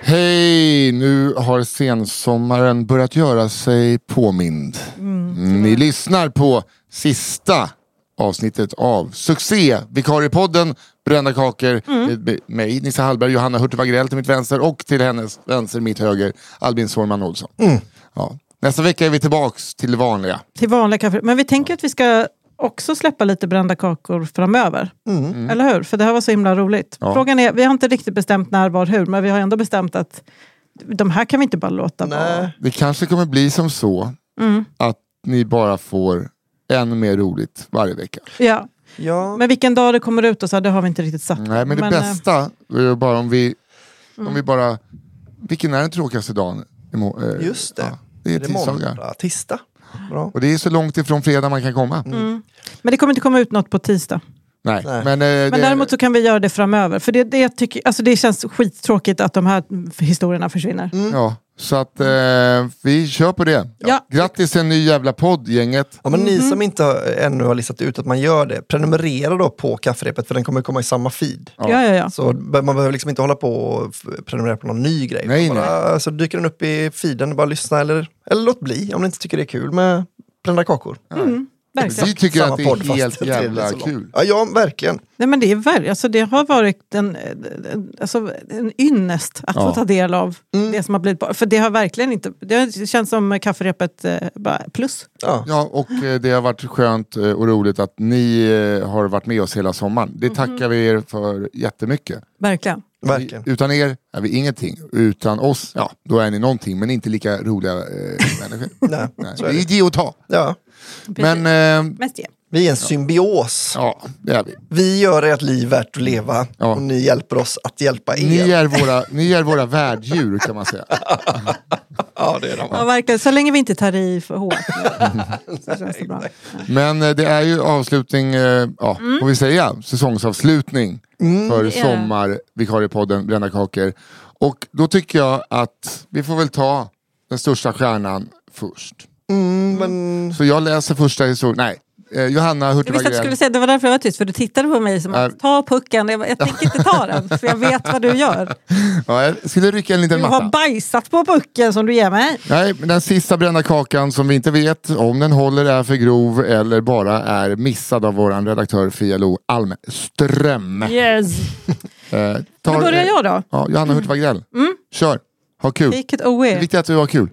Hej! Nu har sensommaren börjat göra sig påmind. Mm, Ni lyssnar på sista avsnittet av Succé, Vikariepodden, Brända kakor med mig, Nissa Hallberg, Johanna Hurtig Wagrell till mitt vänster och till hennes vänster, mitt höger, Albin Sårman Olsson. Ja. Nästa vecka är vi tillbaks till det vanliga. Till vanliga kaffe. Men vi tänker att vi ska också släppa lite brända kakor framöver. Eller hur? För det här var så himla roligt. Ja. Frågan är, vi har inte riktigt bestämt när, var, hur. Men vi har ändå bestämt att de här kan vi inte bara låta vara. Nej. Det kanske kommer bli som så att ni bara får ännu mer roligt varje vecka. Ja. Ja. Men vilken dag det kommer ut och så, här, det har vi inte riktigt satt. Nej men det Men, eh, bästa är bara om vi, om vi bara, vilken är den tråkigaste dagen? Eh, Just det. Ja, det är det tisdagar. måndag? Tisdag? Bra. Och det är så långt ifrån fredag man kan komma. Men det kommer inte komma ut något på tisdag. Nej. Nej. Men, eh, det, Men däremot så kan vi göra det framöver. För det, det, tycker, alltså det känns skittråkigt att de här historierna försvinner. ja, så att eh, vi kör på det. Ja. Grattis till en ny jävla podd gänget. Ja, men Ni som inte har, ännu har listat ut att man gör det, prenumerera då på kafferepet för den kommer komma i samma feed. Ja, ja, ja. Så be- man behöver liksom inte hålla på och prenumerera på någon ny grej. Nej, bara, Så dyker den upp i feeden, bara lyssna eller, eller låt bli om ni inte tycker det är kul med brända kakor. Verkligen. Vi tycker Samma att det är helt jävla kul. Ja, ja, verkligen. Nej, men det, är ver- alltså, det har varit en, alltså, en ynnest att Ja. få ta del av det som har blivit. För det har verkligen inte... Det känns som kafferepet eh, bara plus. Ja. Ja, och eh, det har varit skönt eh, och roligt att ni har varit med oss hela sommaren. Det tackar vi er för jättemycket. Verkligen. Verkligen. Utan er är vi ingenting. Utan oss, ja, då är ni någonting. Men inte lika roliga eh, människor. Nej, Nej, så det är ge och ta. Ja. Men eh, Mest det. Vi är en symbios. ja, det är vi. Vi gör ert liv värt att leva Ja. och ni hjälper oss att hjälpa er. Ni är våra, ni är våra värddjur kan man säga. Ja, det är de. Ja, verkligen. Så länge vi inte tar i för hårt. så känns det bra. Men eh, det är ju avslutning, eh, ja, får vi säga, säsongsavslutning för är det. sommarvikariepodden Brända kakor. Och då tycker jag att vi får väl ta den största stjärnan först. Mm, men Så jag läser första historien, nej, eh, Johanna Jag Hurtig visste att du skulle säga det var därför jag var tyst, för du tittade på mig som att ta pucken. Jag, jag tänker inte ta den, för jag vet vad du gör. Ja, jag skulle rycka en liten Du har matta. bajsat på pucken som du ger mig. Nej, men den sista brända kakan som vi inte vet om den håller är för grov eller bara är missad av våran redaktör Fia Lo Almström. Yes. Eh, tar- Då börjar jag då. Ja, Johanna Hurtig Wagrell. Kör, ha kul. Take it Det away. viktiga är att du har kul.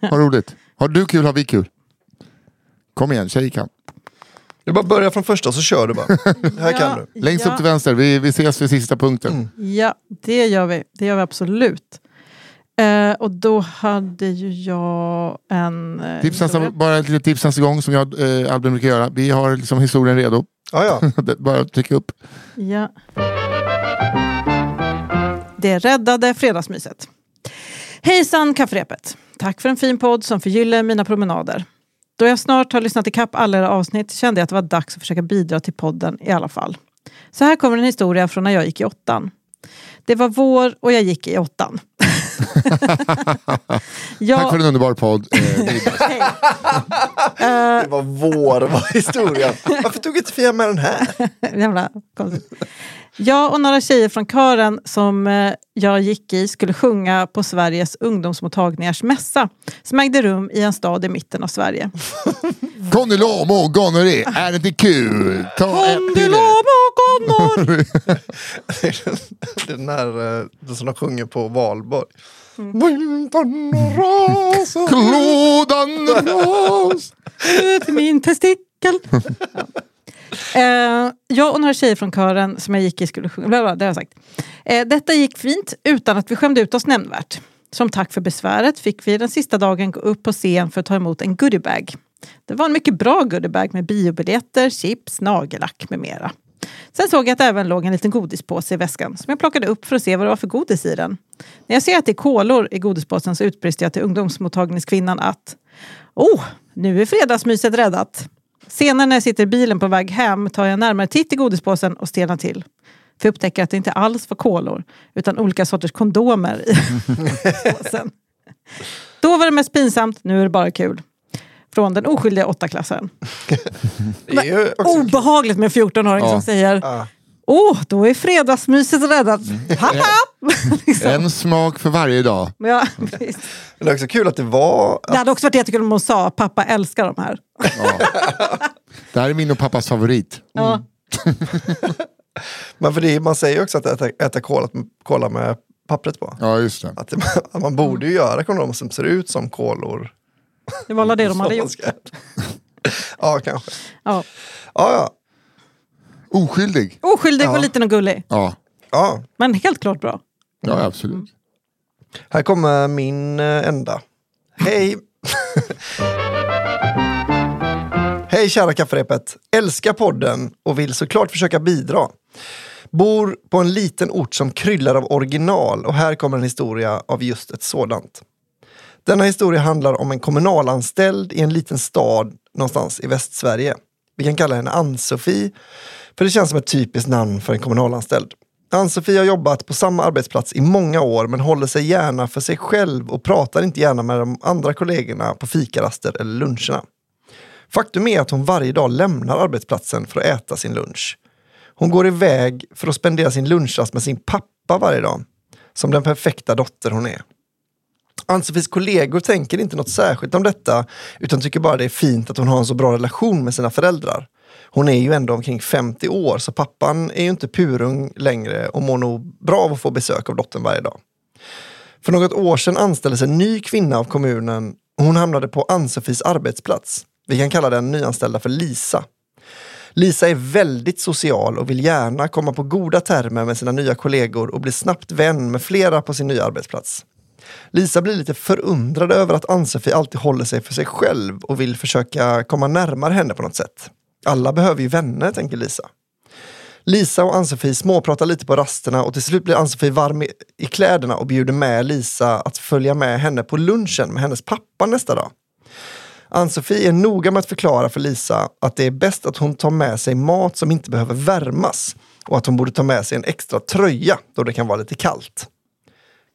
Ha roligt. Har du kul har vi kul. Kom igen, tjejer kan. Det är bara att börja från första så kör du bara. Här kan du. Längst ja, upp till vänster, vi, vi ses vid sista punkten. Ja, det gör vi. Det gör vi absolut. Eh, och då hade ju jag en... Eh, Tips historia. nästa, bara ett litet tips gång som jag eh, Albin brukar göra. Vi har liksom historien redo. Ja, ja. Det är bara trycka upp. Ja. Det räddade fredagsmyset. Hejsan kafferepet! Tack för en fin podd som förgyller mina promenader. Då jag snart har lyssnat ikapp alla era avsnitt kände jag att det var dags att försöka bidra till podden i alla fall. Så här kommer en historia från när jag gick i åttan. Det var vår och jag gick i åttan. jag, Tack för en underbar podd. Eh, det var vår var historien. Varför tog inte Fia med den här? Jävla konstigt. Jag och några tjejer från kören som eh, jag gick i skulle sjunga på Sveriges ungdomsmottagningars mässa som ägde rum i en stad i mitten av Sverige. Conny Lamo, gonorré, är det inte kul? Ta ett Det är Den här eh, som de sjunger på valborg. Vintern rasar Klodan ras. ut min testikel. Ja. Eh, jag och några tjejer från kören som jag gick i skulle sjunga. Bla bla, det har jag sagt. Eh, detta gick fint utan att vi skämde ut oss nämnvärt. Som tack för besväret fick vi den sista dagen gå upp på scen för att ta emot en goodiebag. Det var en mycket bra goodiebag med biobiljetter, chips, nagellack med mera. Sen såg jag att det även låg en liten godispåse i väskan som jag plockade upp för att se vad det var för godis i den. När jag ser att det är kolor i godispåsen så utbrister jag till ungdomsmottagningskvinnan att Oh, nu är fredagsmyset räddat. Senare när jag sitter i bilen på väg hem tar jag en närmare titt i godispåsen och stelnar till. För jag upptäcker att det inte alls var kolor utan olika sorters kondomer i påsen. Då var det mest pinsamt, nu är det bara kul. Från den oskyldiga åttaklassen. Det är ju också Obehagligt med en 14-åring Ja. som säger Ja. Åh, då är fredagsmyset räddat. Haha! liksom. En smak för varje dag. ja, precis. Men det är också kul att det var... det hade också varit jättekul om hon sa pappa älskar de här. Det här är min och pappas favorit. Ja. Men för det, man säger också att äta, äta kola, kola med pappret på. Ja, just det. Att, det, man borde ju göra kondomer som ser ut som kolor. Det var alla det de hade gjort. ja, kanske. Ja. Ja, ja. Oskyldig. Oskyldig och liten och gullig. Ja, ja. Men helt klart bra. ja absolut. Här kommer min eh, enda. Hej! Hej kära kafferepet! Älskar podden och vill såklart försöka bidra. Bor på en liten ort som kryllar av original och här kommer en historia av just ett sådant. Denna historia handlar om en kommunalanställd i en liten stad någonstans i Västsverige. Vi kan kalla henne Ann-Sofie, för det känns som ett typiskt namn för en kommunalanställd. Ann-Sofie har jobbat på samma arbetsplats i många år men håller sig gärna för sig själv och pratar inte gärna med de andra kollegorna på fikaraster eller luncherna. Faktum är att hon varje dag lämnar arbetsplatsen för att äta sin lunch. Hon går iväg för att spendera sin lunchrast med sin pappa varje dag. Som den perfekta dotter hon är. Ann-Sofies kollegor tänker inte något särskilt om detta utan tycker bara det är fint att hon har en så bra relation med sina föräldrar. Hon är ju ändå omkring 50 år så pappan är ju inte purung längre och mår nog bra av att få besök av dottern varje dag. För något år sedan anställdes en ny kvinna av kommunen och hon hamnade på Ann-Sofies arbetsplats. Vi kan kalla den nyanställda för Lisa. Lisa är väldigt social och vill gärna komma på goda termer med sina nya kollegor och bli snabbt vän med flera på sin nya arbetsplats. Lisa blir lite förundrad över att Ann-Sofie alltid håller sig för sig själv och vill försöka komma närmare henne på något sätt. Alla behöver ju vänner, tänker Lisa. Lisa och Ann-Sofie småpratar lite på rasterna och till slut blir Ann-Sofie varm i, i kläderna och bjuder med Lisa att följa med henne på lunchen med hennes pappa nästa dag. Ann-Sofie är noga med att förklara för Lisa att det är bäst att hon tar med sig mat som inte behöver värmas och att hon borde ta med sig en extra tröja då det kan vara lite kallt.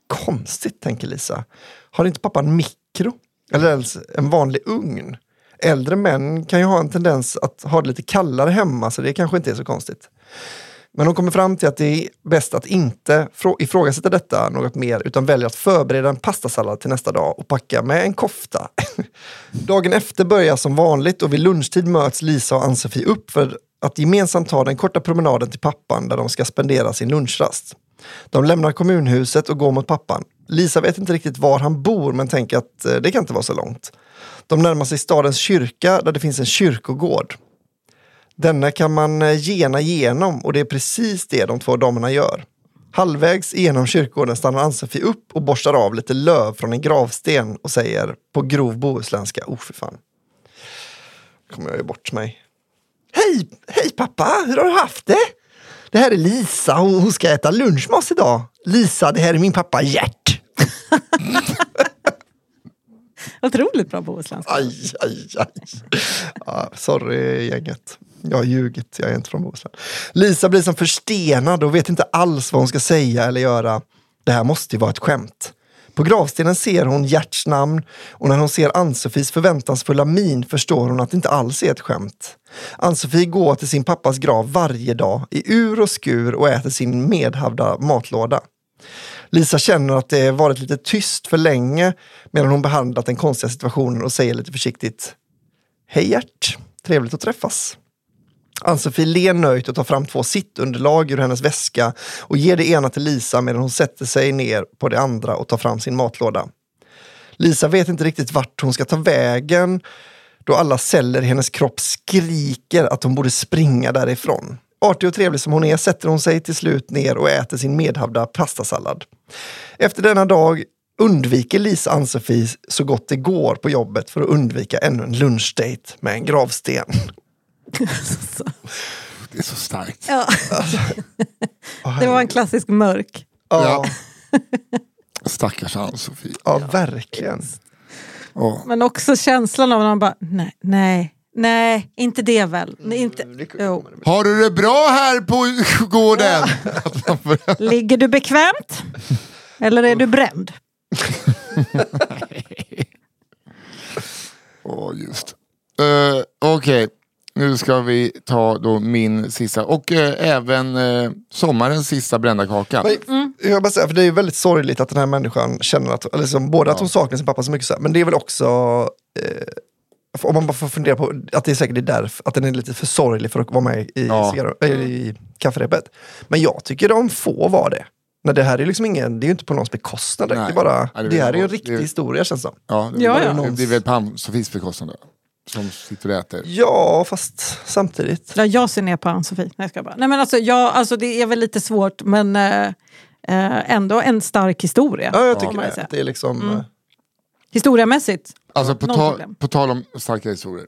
Konstigt, tänker Lisa. Har inte pappa en mikro? Eller ens en vanlig ugn? Äldre män kan ju ha en tendens att ha det lite kallare hemma så det kanske inte är så konstigt. Men hon kommer fram till att det är bäst att inte ifrågasätta detta något mer utan väljer att förbereda en pastasallad till nästa dag och packa med en kofta. Dagen efter börjar som vanligt och vid lunchtid möts Lisa och Ann-Sofie upp för att gemensamt ta den korta promenaden till pappan där de ska spendera sin lunchrast. De lämnar kommunhuset och går mot pappan. Lisa vet inte riktigt var han bor men tänker att eh, det kan inte vara så långt. De närmar sig stadens kyrka där det finns en kyrkogård. Denna kan man eh, gena igenom och det är precis det de två damerna gör. Halvvägs genom kyrkogården stannar Ann-Sofie upp och borstar av lite löv från en gravsten och säger på grov bohuslänska, oh för fan. kommer jag ju bort mig. Hej, hej pappa, hur har du haft det? Det här är Lisa och hon ska äta lunch med oss idag. Lisa, det här är min pappa Gert. Otroligt bra bohuslänska. Aj, aj, aj. Ja, sorry gänget. Jag har ljugit, jag är inte från Bohuslän. Lisa blir som förstenad och vet inte alls vad hon ska säga eller göra. Det här måste ju vara ett skämt. På gravstenen ser hon Gerts namn och när hon ser Ann-Sofies förväntansfulla min förstår hon att det inte alls är ett skämt. Ann-Sofie går till sin pappas grav varje dag i ur och skur och äter sin medhavda matlåda. Lisa känner att det varit lite tyst för länge medan hon behandlat den konstiga situationen och säger lite försiktigt Hej Gert, trevligt att träffas. Ann-Sofie ler nöjt och tar fram två sittunderlag ur hennes väska och ger det ena till Lisa medan hon sätter sig ner på det andra och tar fram sin matlåda. Lisa vet inte riktigt vart hon ska ta vägen då alla celler i hennes kropp skriker att hon borde springa därifrån. Artig och trevlig som hon är sätter hon sig till slut ner och äter sin medhavda pastasallad. Efter denna dag undviker Lisa Ann-Sofie så gott det går på jobbet för att undvika ännu en lunchdate med en gravsten. Det är så starkt. Ja. Det var en klassisk mörk. Ja, Stackars Ann-Sofie. ja verkligen. Åh. Men också känslan av när man bara, nej, nej, nej, inte det väl. Nej, inte, jo. Har du det bra här på gården? Får- Ligger du bekvämt? Eller är du bränd? Åh, just. Uh, Okej, nu ska vi ta då min sista och eh, även eh, sommarens sista brända kaka. Men, jag bara säga, för det är ju väldigt sorgligt att den här människan känner att, eller liksom, både att hon saknar sin pappa så mycket, så här, men det är väl också, eh, om man bara får fundera på, att det är säkert är därför, att den är lite för sorglig för att vara med i, Ja. cigarr- äh, i kafferepet. Men jag tycker de får vara det. Nej, det här är liksom ingen, det är ju inte på någons bekostnad. Det, är bara, Ja, det det, här är ju en riktig det- historia känns det som. Ja, det, Ja, ja. det blir väl på Ann-Sofies bekostnad då, som sitter och äter. Ja, fast samtidigt. Ja, jag ser ner på Ann-Sofie. Nej, jag bara. Nej, men alltså, ja, alltså, det är väl lite svårt, men eh, eh, ändå en stark historia. Ja, jag tycker det. det är liksom, Mm. eh, Historiamässigt. Alltså på, ta, på tal om starka historier.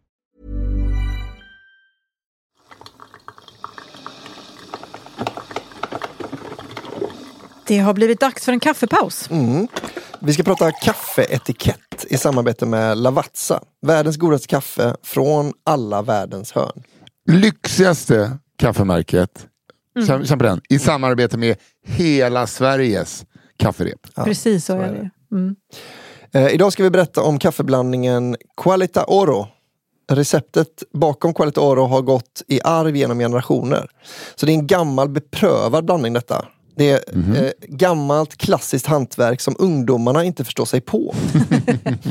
Det har blivit dags för en kaffepaus. Vi ska prata kaffeetikett i samarbete med Lavazza. Världens godaste kaffe från alla världens hörn. Lyxigaste kaffemärket, känn, känn på den, i samarbete med hela Sveriges kafferep. Precis så, så är är det. Mm. Eh, idag ska vi berätta om kaffeblandningen Qualita Oro. Receptet bakom Qualita Oro har gått i arv genom generationer. Så det är en gammal beprövad blandning detta. Det är eh, gammalt klassiskt hantverk som ungdomarna inte förstår sig på.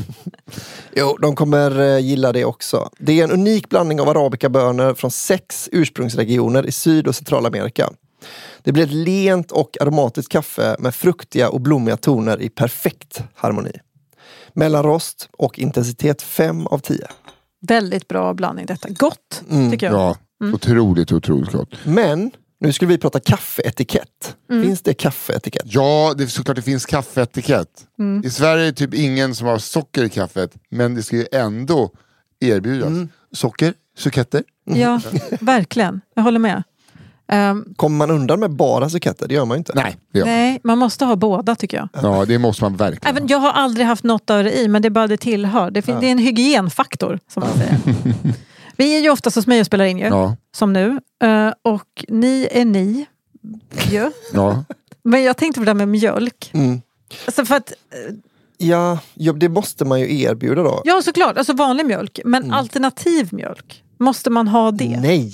jo, de kommer eh, gilla det också. Det är en unik blandning av arabikabönor från sex ursprungsregioner i Syd och Centralamerika. Det blir ett lent och aromatiskt kaffe med fruktiga och blommiga toner i perfekt harmoni. Mellanrost och intensitet 5 av 10. Väldigt bra blandning detta. Gott, Mm. tycker jag. Ja, otroligt, otroligt gott. Men nu skulle vi prata kaffeetikett. Mm. Finns det kaffeetikett? Ja, det är såklart det finns kaffeetikett. Mm. I Sverige är det typ ingen som har socker i kaffet, men det ska ju ändå erbjudas. Mm. Socker, suketter. Ja, verkligen. Jag håller med. Ehm, Kommer man undan med bara suketter? Det gör man ju inte. Nej, man. nej, man måste ha båda tycker jag. Ja, det måste man verkligen. Även, jag har aldrig haft något av det i, men det är bara det tillhör. Det, fin- det är en hygienfaktor, som man säger. Vi är ju oftast hos mig och spelar in ju, Ja, som nu. Eh, och ni är ni. ju. ja. Men jag tänkte på det där med mjölk. Mm. Alltså för att, Ja, ja, det måste man ju erbjuda då. ja såklart, alltså vanlig mjölk. Men alternativ mjölk, måste man ha det? Nej!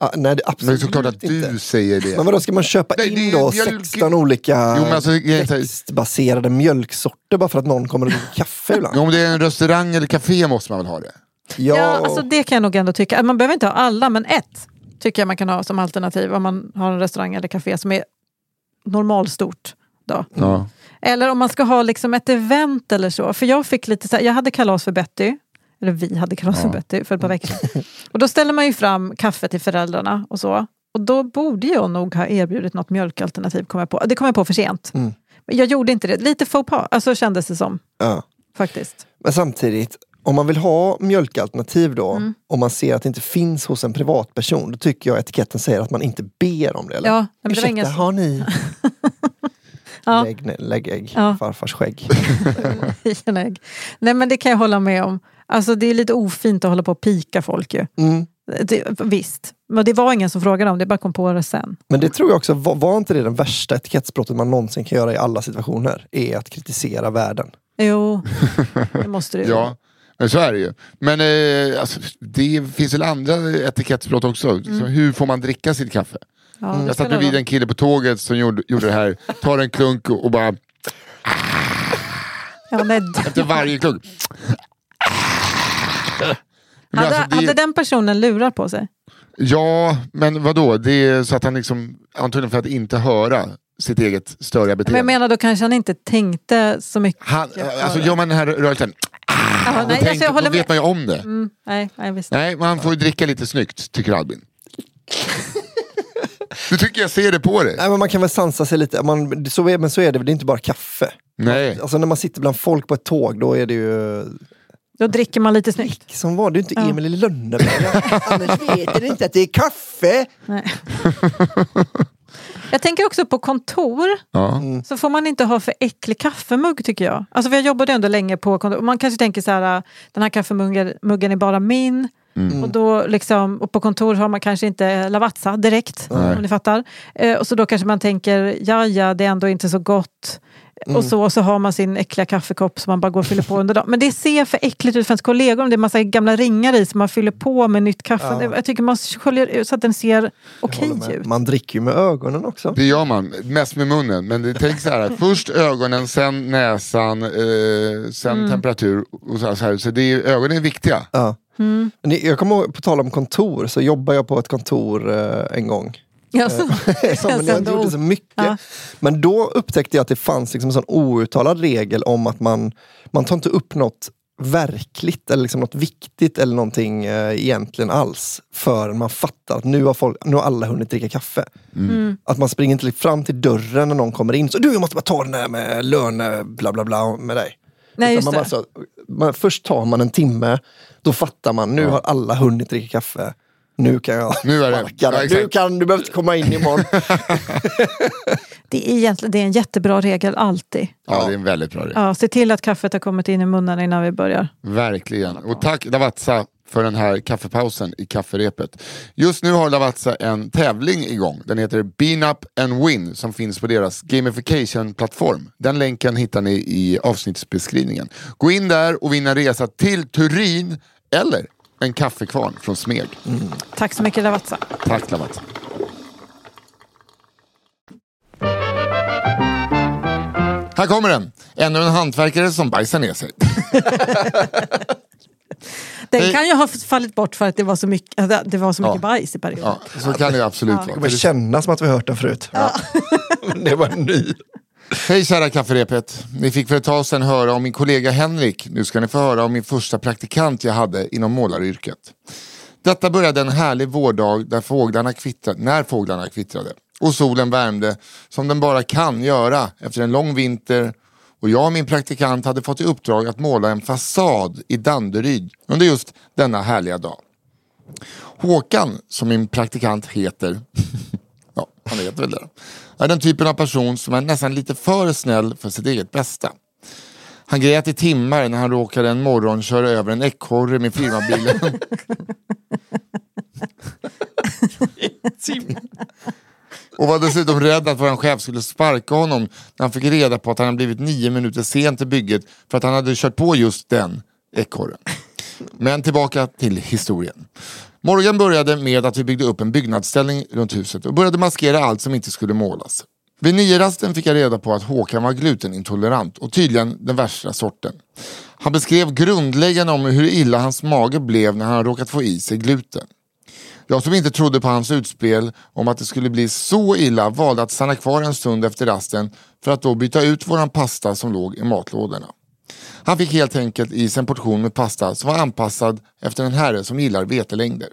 Ah, nej, det Men det är absolut såklart att inte. du säger det. Men vadå, ska man köpa Nej, det in är då mjölk- 16 olika Jo, men alltså, jag växtbaserade mjölksorter bara för att någon kommer och dricker kaffe ibland? Ja, Om det är en restaurang eller café måste man väl ha det? Ja, Ja, alltså det kan jag nog ändå tycka. Man behöver inte ha alla, men ett tycker jag man kan ha som alternativ om man har en restaurang eller café som är normalstort. Då. Ja. Eller om man ska ha liksom ett event eller så. För jag fick lite så här, jag hade kalas för Betty. Eller vi hade kalas för Betty för ett par veckor sedan. Och då ställer man ju fram kaffe till föräldrarna och så. Och då borde jag nog ha erbjudit något mjölkalternativ. Kom jag på. Det kom jag på för sent. Mm. Men jag gjorde inte det. Lite faux pas, alltså kändes det som. ja. Faktiskt. Men samtidigt, om man vill ha mjölkalternativ då, Mm. om man ser att det inte finns hos en privatperson, då tycker jag etiketten säger att man inte ber om det. Eller? Ja, men det Ursäkta, ingen- har ni? Ja. Lägg, ner- lägg ägg, Ja. farfars skägg. Nej men det kan jag hålla med om. Alltså det är lite ofint att hålla på och pika folk ju. Mm. Det, visst, men det var ingen som frågade om det, bara kom på det sen. Men det tror jag också, var, var inte det den värsta etikettsbrottet man någonsin kan göra i alla situationer? Är att kritisera världen. Jo, det måste det ju. Ja, men så är det ju. Men eh, alltså, det finns väl andra etikettsbrott också. Så hur får man dricka sitt kaffe? Ja, det Jag satt bredvid en kille på tåget som gjorde, gjorde det här. Tar en klunk och bara Ja, efter varje klunk. Men hade, alltså, det- hade den personen lurar på sig? Ja, men vadå? Det är så att han liksom, antagligen för att inte höra sitt eget störiga Men beteende. jag menar då kanske han inte tänkte så mycket. han, alltså gör man den här rörelsen, Ja, då, nej, tänker, alltså, jag håller då vet med. man ju om det. Mm, nej, nej, visst. Nej, man får ju dricka lite snyggt, tycker Albin. Du tycker jag ser det på dig. Nej, men man kan väl sansa sig lite, man, så är, men så är det, det är inte bara kaffe. Nej. Alltså när man sitter bland folk på ett tåg, då är det ju Då dricker man lite snyggt. som var det är inte Ja. Emil i Lönneberga. Annars vet ni inte att det är kaffe. Nej. Jag tänker också på kontor. Ja. Så får man inte ha för äcklig kaffemugg tycker jag. Alltså för jag jobbade ändå länge på kontor. Man kanske tänker så här, den här kaffemuggen muggen är bara min. Och, då liksom, och på kontor har man kanske inte Lavazza direkt, Nej. om ni fattar. Eh, och så då kanske man tänker, ja ja, det är ändå inte så gott. Och så, och så har man sin äckliga kaffekopp som man bara går och fyller på under dagen. Men det ser för äckligt ut för ens kollegor. Det är massa gamla ringar i som man fyller på med nytt kaffe. Jag tycker man sköljer ut så att den ser okej med. ut. Man dricker ju med ögonen också. Det gör man, mest med munnen. Men det, tänk så här, att först ögonen, sen näsan, eh, sen Mm. temperatur. Och så, så, här. så det är, ögonen är viktiga. Ja. Mm. Jag kommer ihåg, på tal om kontor, så jobbade jag på ett kontor eh, en gång. Ja, Alltså, inte då- gjorde så mycket. Ja. Men då upptäckte jag att det fanns liksom en sån outtalad regel om att man, man tar inte upp något verkligt eller liksom något viktigt eller någonting eh, egentligen alls förrän man fattar att nu har, folk, nu har alla hunnit dricka kaffe. Mm. Att man springer inte fram till dörren när någon kommer in. Så du, jag måste bara ta den där med löne bla bla bla med dig. Nej, man det. bara så, man, först tar man en timme, då fattar man, nu har alla hunnit dricka kaffe. Nu kan jag Nu är det- ja. Nu kan du behöver inte komma in imorgon. Det är, egentligen, det är en jättebra regel alltid. Ja, det är en väldigt bra regel. Ja, se till att kaffet har kommit in i munnen innan vi börjar. Verkligen. Och tack Lavazza för den här kaffepausen i kafferepet. Just nu har Lavazza en tävling igång. Den heter Bean Up and Win som finns på deras gamification-plattform. Den länken hittar ni i avsnittsbeskrivningen. Gå in där och vinna resa till Turin eller en kaffekvarn från Smeg. Tack så mycket Lavazza. Tack Lavazza. Här kommer den. Ännu en hantverkare som bajsar ner sig. Den kan ju ha fallit bort för att det var så mycket, att det var så mycket Ja. bajs i perioden. Ja, så kan det absolut Det vara. kommer kännas som att vi har hört den förut. Men det var ny. Hej kära kafferepet. Ni fick för ett tag sedan höra om min kollega Henrik. Nu ska ni få höra om min första praktikant jag hade inom målaryrket. Detta började en härlig vårdag där fåglarna kvittrade, när fåglarna kvittrade. Och solen värmde som den bara kan göra efter en lång vinter. Och jag och min praktikant hade fått i uppdrag att måla en fasad i Danderyd under just denna härliga dag. Håkan, som min praktikant heter, han heter väl det, är den typen av person som är nästan lite för snäll för sitt eget bästa. Han grät i timmar när han råkade en morgon köra över en ekorre med firmabilen. Och var dessutom rädd att vår chef skulle sparka honom när han fick reda på att han hade blivit nio minuter sen till bygget för att han hade kört på just den ekorren. Men tillbaka till historien. Morgan började med att vi byggde upp en byggnadsställning runt huset och började maskera allt som inte skulle målas. Vid niorasten fick jag reda på att Håkan var glutenintolerant och tydligen den värsta sorten. Han beskrev grundläggande om hur illa hans mage blev när han råkat få i sig gluten. Jag som inte trodde på hans utspel om att det skulle bli så illa valde att stanna kvar en stund efter rasten för att då byta ut våran pasta som låg i matlådorna. Han fick helt enkelt i sig en portion med pasta som var anpassad efter en herre som gillar vetelängder.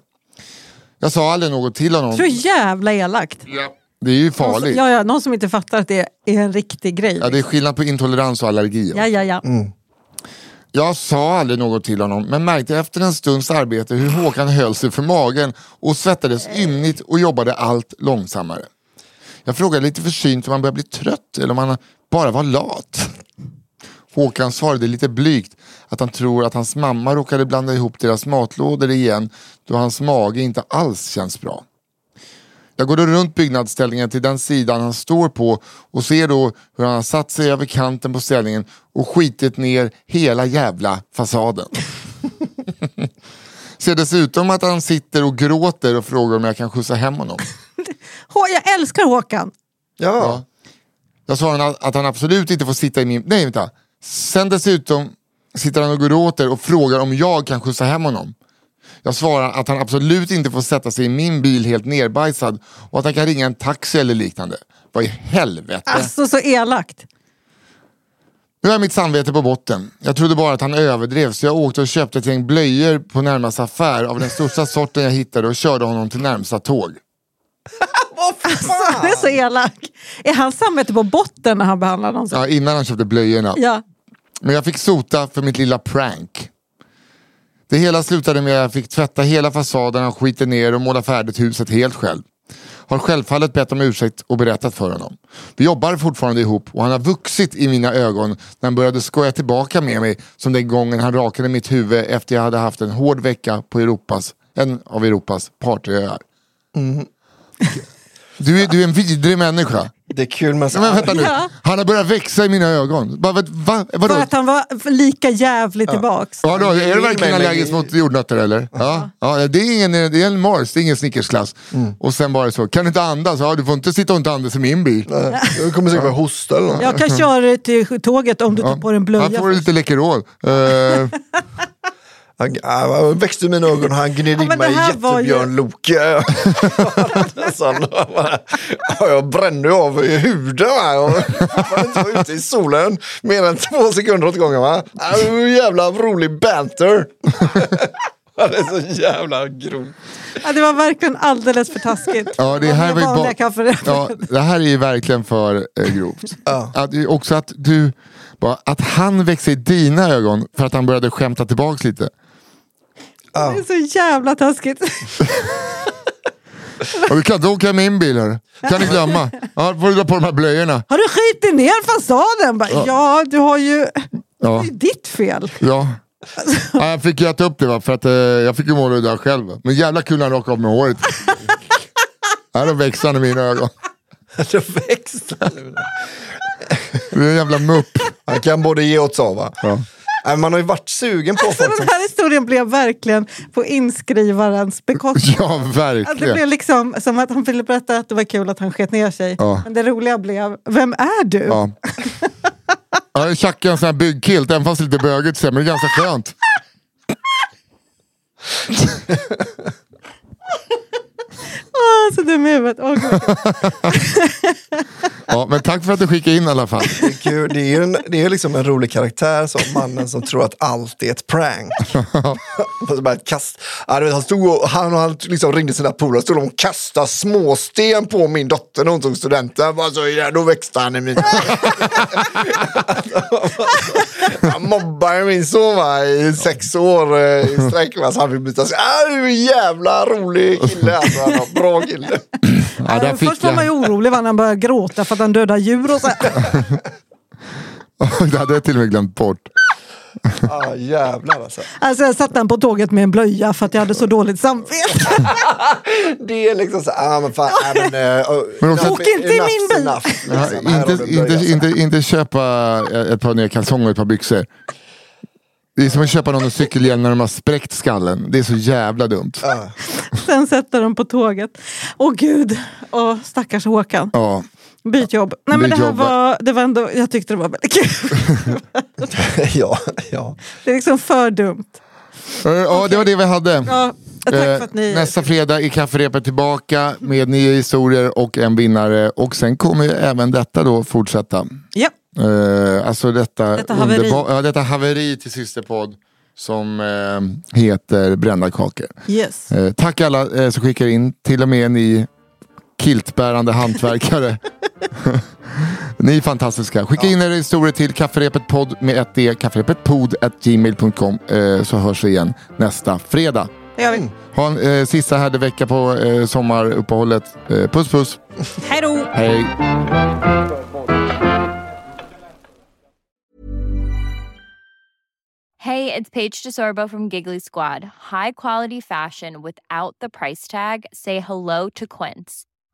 Jag sa aldrig något till honom. Så jävla elakt. Ja. Det är ju farligt. Ja, ja, någon som inte fattar att det är en riktig grej. Ja, det är skillnad på intolerans och allergi. Ja, ja, ja. Jag sa aldrig något till honom men märkte efter en stunds arbete hur Håkan höll sig för magen och svettades ymnigt och jobbade allt långsammare. Jag frågade lite försynt om han började bli trött eller om han bara var lat. Håkan svarade lite blygt att han tror att hans mamma råkade blanda ihop deras matlådor igen då hans mage inte alls känns bra. Jag går då runt byggnadsställningen till den sidan han står på och ser då hur han har satt sig över kanten på ställningen och skitit ner hela jävla fasaden. ser dessutom att han sitter och gråter och frågar om jag kan skjutsa hem honom. Hå- Jag älskar Håkan. Ja. Ja. Jag honom att han absolut inte får sitta i min... Nej vänta. Sen dessutom sitter han och gråter och frågar om jag kan skjutsa hem honom. Jag svarar att han absolut inte får sätta sig i min bil helt nerbajsad och att han kan ringa en taxi eller liknande. Vad i helvete? Alltså så elakt. Nu är mitt samvete på botten. Jag trodde bara att han överdrev så jag åkte och köpte ett gäng blöjor på närmaste affär av den största sorten jag hittade och körde honom till närmsta tåg. Alltså, han är så elak. Är hans samvete på botten när han behandlar någon så? Ja, innan han köpte blöjorna. Ja. Men jag fick sota för mitt lilla prank. Det hela slutade med att jag fick tvätta hela fasaden och skita ner och måla färdigt huset helt själv. Har självfallet bett om ursäkt och berättat för honom. Vi jobbar fortfarande ihop och han har vuxit i mina ögon när han började skoja tillbaka med mig som den gången han rakade mitt huvud efter jag hade haft en hård vecka på Europas, en av Europas partyöar. Du, är, du är en vidrig människa. Det är kul med Nej, men vänta nu. Ja. Han har börjat växa i mina ögon. Bara, vad, va, vadå? För att han var lika jävlig tillbaks. Ja, då, är du verkligen allergisk mot jordnötter eller? Ja. Ja, det är ingen det är en Mars, det är ingen Snickersglass. Och sen bara så, kan du inte andas? Ja, du får inte sitta och inte andas i min bil. Jag kommer säkert börja hosta eller något. Jag kan köra dig till tåget om du tar på dig en blöja. Han får först. lite Läkerol. Uh, Han, han växte i mina ögon han gned Ja, in men mig var ju- jättebjörn Loke. Ja, jag brände ju av i huden. Va? Jag får inte ute i solen mer än två sekunder åt gången. Va? Ja, var en jävla rolig banter. Ja, Det är så jävla grovt. Ja, det var verkligen alldeles för taskigt. ja, det här var ju. Ja, det här är ju verkligen för eh, grovt. Att, det är också att du... Bara, att han växer i dina ögon för att han började skämta tillbaks lite. Det är så jävla taskigt. Och du kan inte åka i min bil hörru. Kan ni glömma. Ja, får du dra på de här blöjorna. Har du skitit ner fasaden? Bara, ja. du har ju... Ja. Det är ditt fel. Ja. ja jag fick ju äta upp det va, för att eh, jag fick ju måla det där själv. va. Men jävla kul när han rakade av med håret. Ja, då växte han i mina ögon. Det växte. Det är en jävla mupp. Han kan både ge och ta va? Ja. Nej, Man har ju varit sugen på Så folk som... den här historien blev verkligen på inskrivarens bekostnad. Ja, Att det verkligen. blev liksom som att han ville berätta att det var kul att han sket ner sig. Ja. Men det roliga blev, vem är du? Ja. Ja, jag tjackade en sån här byggkilt, även fast lite bögigt men det är ganska skönt. Åh, så dum i huvudet. Gud. Ja, men tack för att du skickade in i alla fall. Det är, kul. Det är, en, det är liksom en rolig karaktär som mannen som tror att allt är ett prank. Och så bara ett kast. Han, stod och, han, och han liksom ringde sina polare stod och kastade småsten på min dotter när hon tog studenten. Bara så, ja, då växte han i min... han mobbade min son va, i sex år eh, i sträck. så Han fick byta sig. Ah, du är en jävla rolig kille. Alltså, bra kille. Ja, där fick Först var man ju orolig va, när han började gråta för att han dödar djur och så. Det hade jag till och med glömt bort. Ah, jävlar alltså. Alltså jag satt han på tåget med en blöja för att jag hade så dåligt samvete. Det är liksom så, ah, men fan, ah, men, uh, Men också- Åk inte i min bil. Ja, Liksom. Har inte, inte, blöja, så. inte, inte köpa ett par nya kalsonger och ett par byxor. Det är som att köpa någon cykelhjälm när de har spräckt skallen. Det är så jävla dumt. Ah. Sen sätter de på tåget. Åh gud, Åh, stackars Håkan. Ja. Byt jobb. Nej, men Byt det här jobb. var, det var ändå, jag tyckte det var väldigt kul. ja, ja. Det är liksom för dumt. Eh, Ja, det var det vi hade. Ja, tack Eh, för att ni... Nästa fredag är kafferepet tillbaka med nya historier och en vinnare. Och sen kommer ju även detta då fortsätta. Ja, Eh, alltså detta, Detta haveri. ja, detta haveri till systerpodd som eh, heter Brända kakor. yes. Eh, tack alla eh, som skickar in, till och med ni kiltbärande hantverkare. ni är fantastiska. Skicka in era historier till kafferepetpodd med ett d, kafferepetpodd.gmail.com eh, så hörs vi igen nästa fredag. Det gör vi. Ha en eh, sista härlig vecka på eh, sommaruppehållet. Eh, puss puss. Hej då! Hej. Hey, it's Paige DeSorbo from Giggly Squad. High quality fashion without the price tag. Say hello to Quince.